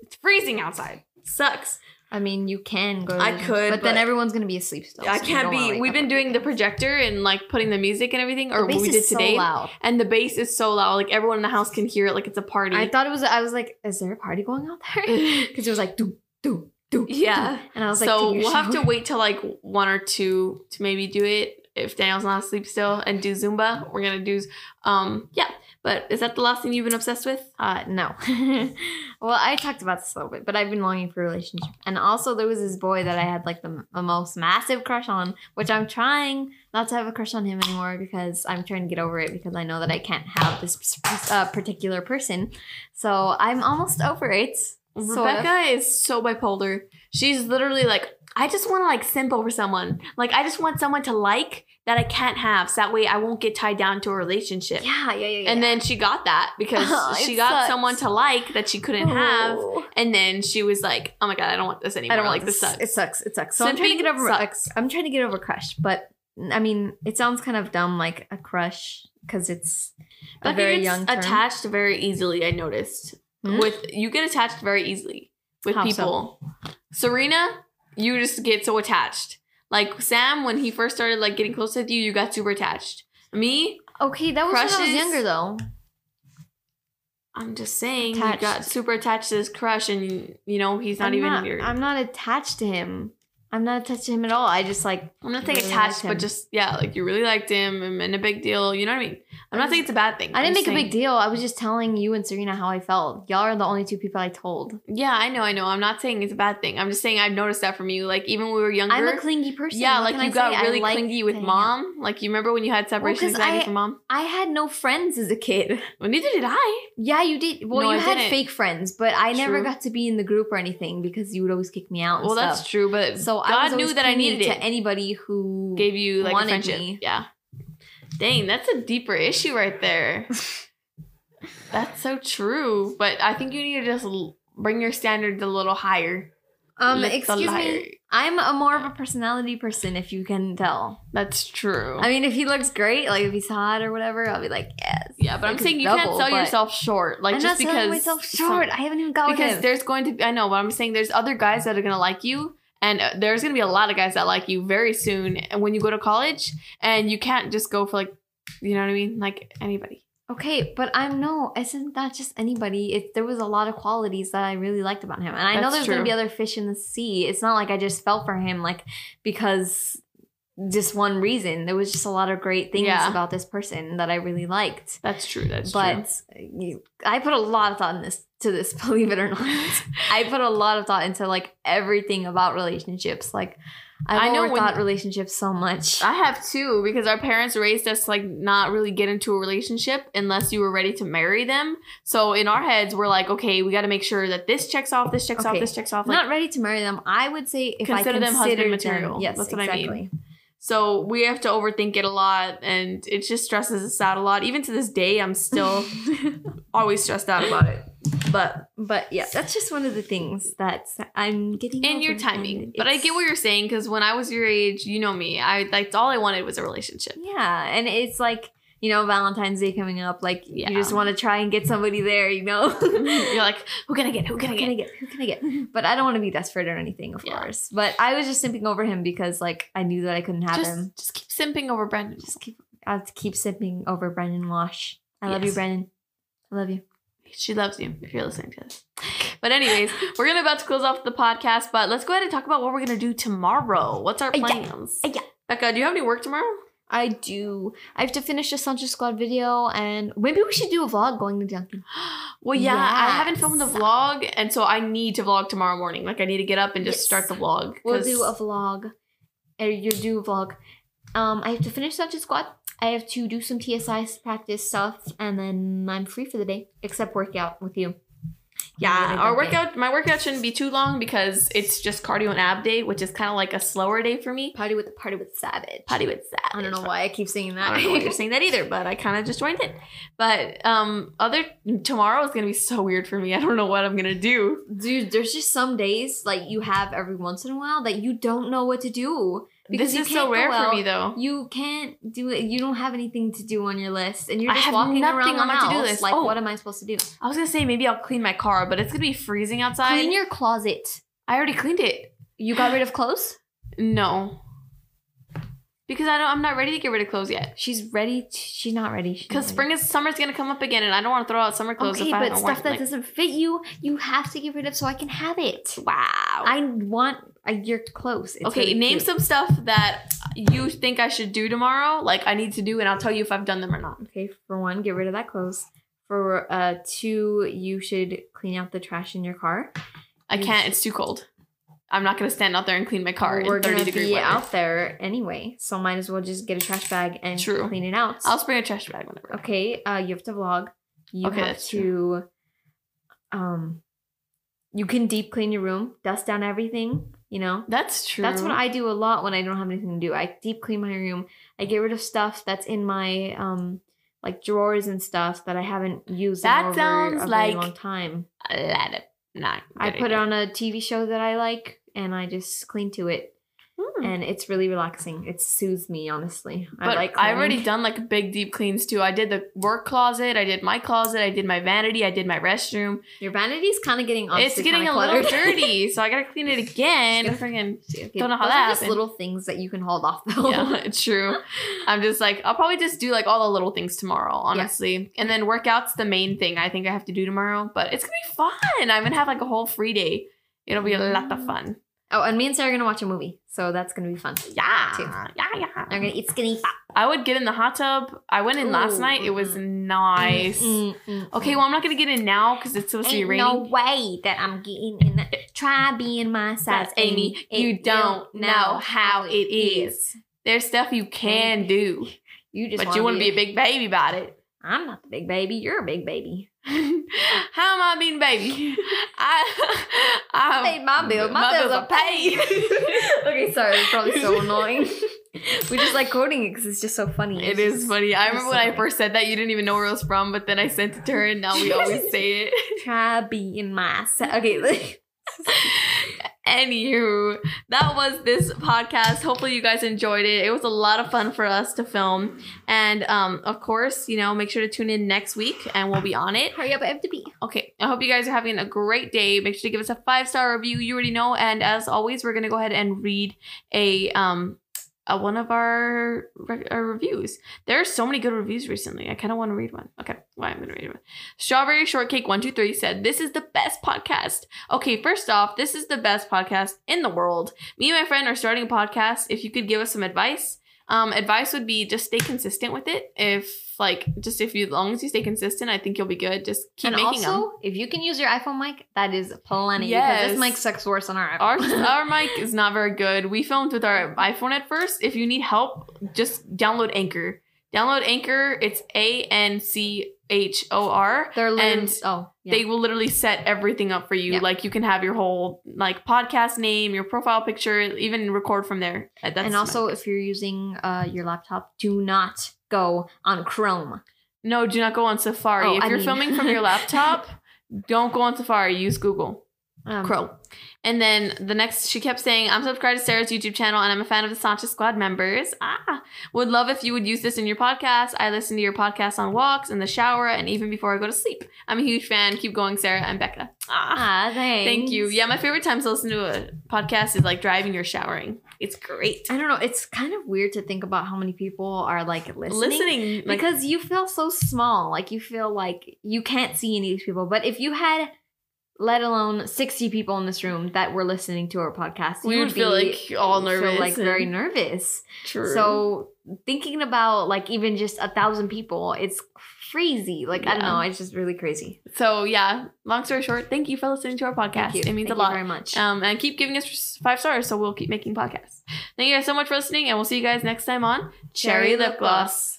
A: it's freezing outside. sucks.
B: I mean, you can go.
A: I could,
B: but, then everyone's gonna be asleep still.
A: I
B: so
A: can't be. We've been doing the projector and like putting the music and everything, or what we did
B: so
A: today,
B: loud.
A: and the bass is so loud. Like everyone in the house can hear it. Like it's a party.
B: I thought it was. I was like, is there a party going out there? Because it was like do do do.
A: Yeah.
B: and I was like,
A: so we'll have to wait till like one or two to maybe do it if Daniel's not asleep still and do Zumba. We're gonna do um yeah. But is that the last thing you've been obsessed with?
B: Uh, no. well, I talked about this a little bit, but I've been longing for a relationship. And also, there was this boy that I had like the, the most massive crush on, which I'm trying not to have a crush on him anymore because I'm trying to get over it because I know that I can't have this uh, particular person. So I'm almost over it. Sort of.
A: Rebecca is so bipolar. She's literally like, I just want to like simp over someone. Like I just want someone to like that I can't have, so that way I won't get tied down to a relationship.
B: Yeah, yeah, yeah. yeah.
A: And then she got that because
B: Oh,
A: she got
B: sucks.
A: someone to like that she couldn't have.
B: Oh.
A: And then she was like, "Oh my god, I don't want this anymore.
B: I don't
A: like this sucks."
B: It sucks. It sucks. So I'm trying to get over.
A: sucks.
B: I'm trying to get over crush, but I mean, it sounds kind of dumb, like a crush, because it's a very
A: gets
B: young term.
A: attached very easily. I noticed
B: Hmm?
A: with you get attached very easily with
B: How so?
A: people. Serena, you just get so attached. Like Sam, when he first started like getting close with you, you got super attached. Me,
B: Okay, that was when I was younger, though.
A: I'm just saying,
B: Attached.
A: you got super attached to his crush, and you know he's not
B: I'm
A: even
B: not,
A: your.
B: I'm not attached to him. I'm not attached to him at all. I just like.
A: I'm not saying
B: really
A: attached, but just yeah, like you really liked him and, a big deal. You know what I mean? I'm not saying it's a bad thing.
B: I
A: I'm
B: didn't make
A: just
B: a big deal. I was just telling you and Serena how I felt. Y'all are the only two people I told.
A: Yeah, I know, I know. I'm not saying it's a bad thing. I'm just saying I've noticed that from you. Like even when we were younger,
B: I'm a clingy person.
A: yeah,
B: What
A: like you
B: I
A: got
B: say?
A: Really
B: like
A: clingy with
B: hang out.
A: mom. Like you remember when you had separation
B: 'cause
A: anxiety
B: I-
A: from mom?
B: I had no friends as a kid.
A: Well, neither did I.
B: Yeah, you did. Well,
A: No,
B: you
A: I
B: had
A: didn't.
B: fake friends, but I never got to be in the group or anything because you would always kick me out. And
A: Well,
B: stuff.
A: that's true, but
B: So
A: God knew that I needed
B: to
A: it.
B: anybody who
A: Gave you like
B: wanted
A: friendship.
B: me.
A: Yeah. Dang, that's a deeper issue right there. that's so true. But I think you need to just bring your standards a little higher.
B: Um,
A: Lift
B: excuse me. I'm a more of a personality person, if you can tell.
A: That's true.
B: I mean, if he looks great, like if he's hot or whatever, I'll be like, yes.
A: yeah, but I'm saying you
B: double,
A: can't sell yourself short. Like
B: I'm
A: just
B: not selling
A: because
B: myself
A: some-
B: short. I haven't even got
A: because there's going to be i know but i'm saying there's other guys that are going to like you and uh, there's going to be a lot of guys that like you very soon and when you go to college and you can't just go for like you know what i mean like anybody
B: Okay, but I'm no, isn't that just anybody? It there was a lot of qualities that I really liked about him, and I know
A: That's
B: there's gonna be other fish in the sea. It's not like I just fell for him, like because just one reason. There was just a lot of great things
A: Yeah.
B: about this person that I really liked.
A: That's true. That's true.
B: but you, I put a lot of thought in this to this, believe it or not. I put a lot of thought into like everything about relationships. Like
A: I
B: I've
A: know
B: overthought
A: when-
B: relationships so much.
A: I have too because our parents raised us to, like not really get into a relationship unless you were ready to marry them. So in our heads, we're like, okay, we got to make sure that this checks off, this checks off, this checks off. Like,
B: not ready to marry them. I would say if
A: Consider
B: I
A: them
B: consider
A: husband material.
B: Them, yes,
A: That's what I mean. So we have to overthink it a lot, and it just stresses us out a lot. Even to this day, I'm still always stressed out about it. But
B: But yeah, that's just one of the things that I'm getting.
A: in your timing.
B: and
A: But I get what you're saying because when I was your age, you know me. I like all I wanted was a relationship.
B: Yeah, and it's like you know Valentine's Day coming up. Like
A: Yeah.
B: you just want to try and get somebody there. You know,
A: You're like, who can I get? Who can I
B: Who can I
A: get?
B: get? Who can I get? But I don't want to be desperate or anything, of
A: Yeah.
B: course. But I was just simping over him because like I knew that I couldn't have
A: Just,
B: him.
A: just keep simping over Brandon.
B: Just keep I have to keep simping over Brandon Walsh. I love you,
A: Yes.
B: Brandon. I love you.
A: She loves you if you're listening to this. But anyways, we're gonna about to close off the podcast, but let's go ahead and talk about what we're gonna do tomorrow. What's our
B: yeah.
A: plans?
B: Uh, yeah.
A: Becca, do you have any work tomorrow?
B: I do. I have to finish the Sunshine Squad video, and maybe we should do a vlog going to Dunkin'.
A: Well, yeah, I haven't filmed the vlog, and so I need to vlog tomorrow morning. Like, I need to get up and just
B: Yes.
A: start the vlog.
B: We'll do a vlog. Or you do a vlog. Um, I have to finish Sunshine Squad. I have to do some TSI practice stuff, and then I'm free for the day, except workout with you.
A: Yeah, our workout, my workout shouldn't be too long because it's just cardio and ab day, which is kind of like a slower day for me.
B: Party with the party with Savage.
A: Party with that.
B: I don't know why I keep saying that.
A: I don't know why you're saying that either, but I kind of just joined it. But um, other tomorrow is gonna be so weird for me. I don't know what I'm gonna do.
B: Dude, there's just some days like you have every once in a while that you don't know what to do. Because
A: this is so rare for me, though.
B: You can't do it. You don't have anything to do on your list, and you're just walking around the
A: on my to-do list.
B: Like,
A: Oh.
B: what am I supposed to do?
A: I was gonna say maybe I'll clean my car, but it's gonna be freezing outside.
B: Clean your closet.
A: I already cleaned it.
B: You got rid of clothes.
A: No, because I don't. I'm not ready to get rid of clothes yet.
B: She's ready. To, she's not ready.
A: Because spring is summer's gonna come up again, and I don't want to throw out summer clothes
B: Okay,
A: I
B: but stuff
A: worn
B: that
A: like,
B: doesn't fit you, you have to get rid of so I can have it.
A: Wow.
B: I want uh, your clothes. It's
A: okay,
B: really
A: name
B: cute.
A: some stuff that you think I should do tomorrow. Like I need to do, and I'll tell you if I've done them or not.
B: Okay, for one, get rid of that clothes. For uh, two, you should clean out the trash in your car.
A: I
B: You
A: can't.
B: should-
A: It's too cold. I'm not gonna stand out there and clean my car
B: We're
A: in 30
B: gonna
A: degree
B: be
A: weather.
B: out there anyway, so might as well just get a trash bag and
A: True.
B: clean it out.
A: I'll spring a trash bag whenever.
B: okay, uh, you have to vlog. You
A: Okay,
B: have to, um, you can deep clean your room, dust down everything. You know,
A: That's true.
B: That's what I do a lot when I don't have anything to do. I deep clean my room. I get rid of stuff that's in my um like drawers and stuff that I haven't used
A: That sounds
B: a
A: like-
B: very long time.
A: A lot of not.
B: I put it on a TV show that I like and I just cling to it.
A: Hmm.
B: And it's really relaxing. It soothes me, honestly. I
A: But
B: like
A: I've already done like big deep cleans too. I did the work closet, I did my closet, I did my vanity, I did my restroom.
B: Your vanity's kind of getting
A: it's getting a little dirty, so I gotta clean it again. Freaking Don't know how
B: those
A: that
B: are just little things that you can hold off though.
A: yeah, it's true. I'm just like I'll probably just do like all the little things tomorrow, honestly, and then workouts the main thing I think I have to do tomorrow. But it's gonna be fun. I'm gonna have like a whole free day. It'll be a lot of fun.
B: Oh, and me and Sarah are gonna watch a movie, so that's gonna be fun.
A: Yeah,
B: Too.
A: yeah, yeah.
B: I'm gonna eat skinny fat.
A: I would get in the hot tub. I went in last night. It was nice.
B: Mm, mm,
A: Okay,
B: mm.
A: well I'm not gonna get in now because it's supposed to be
B: Ain't
A: raining.
B: no way that I'm getting in the try being my size,
A: That's Amy. You don't know how it is. There's stuff you can do,
B: You just
A: but you want to be a big baby about it.
B: I'm not the big baby. You're a big baby.
A: How am I being baby? I, um, I
B: Paid my bill. My, bills are paid. okay, sorry. It's probably so annoying. we just like quoting it because it's just so funny.
A: It
B: It's
A: is
B: just-
A: funny. I remember
B: so
A: when I first said that you didn't even know where it was from, but then I sent it to her, and now we always say it.
B: Try being my size. Okay. like-
A: Anywho, that was this podcast. Hopefully, you guys enjoyed it. It was a lot of fun for us to film, and um, of course, you know, make sure to tune in next week, and we'll be on it.
B: Hurry up, I have to be.
A: Okay, I hope you guys are having a great day. Make sure to give us a five star review. You already know, and as always, we're gonna go ahead and read a um uh, one of our, re- our reviews. There are so many good reviews recently. I kind of want to read one. Okay, well, I'm going to read one. Strawberry Shortcake 123 said, This is the best podcast. Okay, first off, this is the best podcast in the world. Me and my friend are starting a podcast. If you could give us some advice, um, advice would be just stay consistent with it. If like just if you as long as you stay consistent, I think you'll be good. Just keep
B: and
A: making
B: also,
A: them.
B: if you can use your iPhone mic, that is plenty.
A: Yes.
B: Because this mic sucks worse on our iPhone.
A: Our our mic is not very good. We filmed with our iPhone at first. If you need help, just download Anchor. Download Anchor. It's A N C H O R.
B: They're literally,
A: and
B: oh, yeah.
A: They will literally set everything up for you.
B: Yeah.
A: Like you can have your whole like podcast name, your profile picture, even record from there. Uh, That's
B: and also, if you're using uh, your laptop, do not go on Chrome.
A: no, do not go on Safari.
B: Oh,
A: if
B: I
A: you're
B: mean-
A: filming from your laptop, don't go on Safari. Use Google.
B: Um,
A: Chrome. And then the next, she kept saying, I'm subscribed to Sarah's YouTube channel and I'm a fan of the Sanchez Squad members. Ah, would love if you would use this in your podcast. I listen to your podcast on walks, in the shower, and even before I go to sleep. I'm a huge fan. Keep going, Sarah and Becca. Ah,
B: Ah, thanks.
A: thank you. Yeah, my favorite times to listen to a podcast is like driving or showering. It's great.
B: I don't know. It's kind of weird to think about how many people are like listening.
A: Listening, like,
B: because you feel so small. Like you feel like you can't see any of these people. But if you had, let alone 60 people in this room that were listening to our podcast,
A: we
B: you
A: would feel
B: be-
A: like all nervous.
B: Feel like very nervous.
A: True.
B: So thinking about like even just a thousand people, it's crazy. Like I don't know, it's just really crazy.
A: so yeah, long story short, thank you for listening to our podcast.
B: You.
A: It means
B: Thank
A: a
B: you
A: lot.
B: very much.
A: Um, and keep giving us five stars so we'll keep making podcasts. Thank you guys so much for listening, and we'll see you guys next time on Cherry Lip Gloss.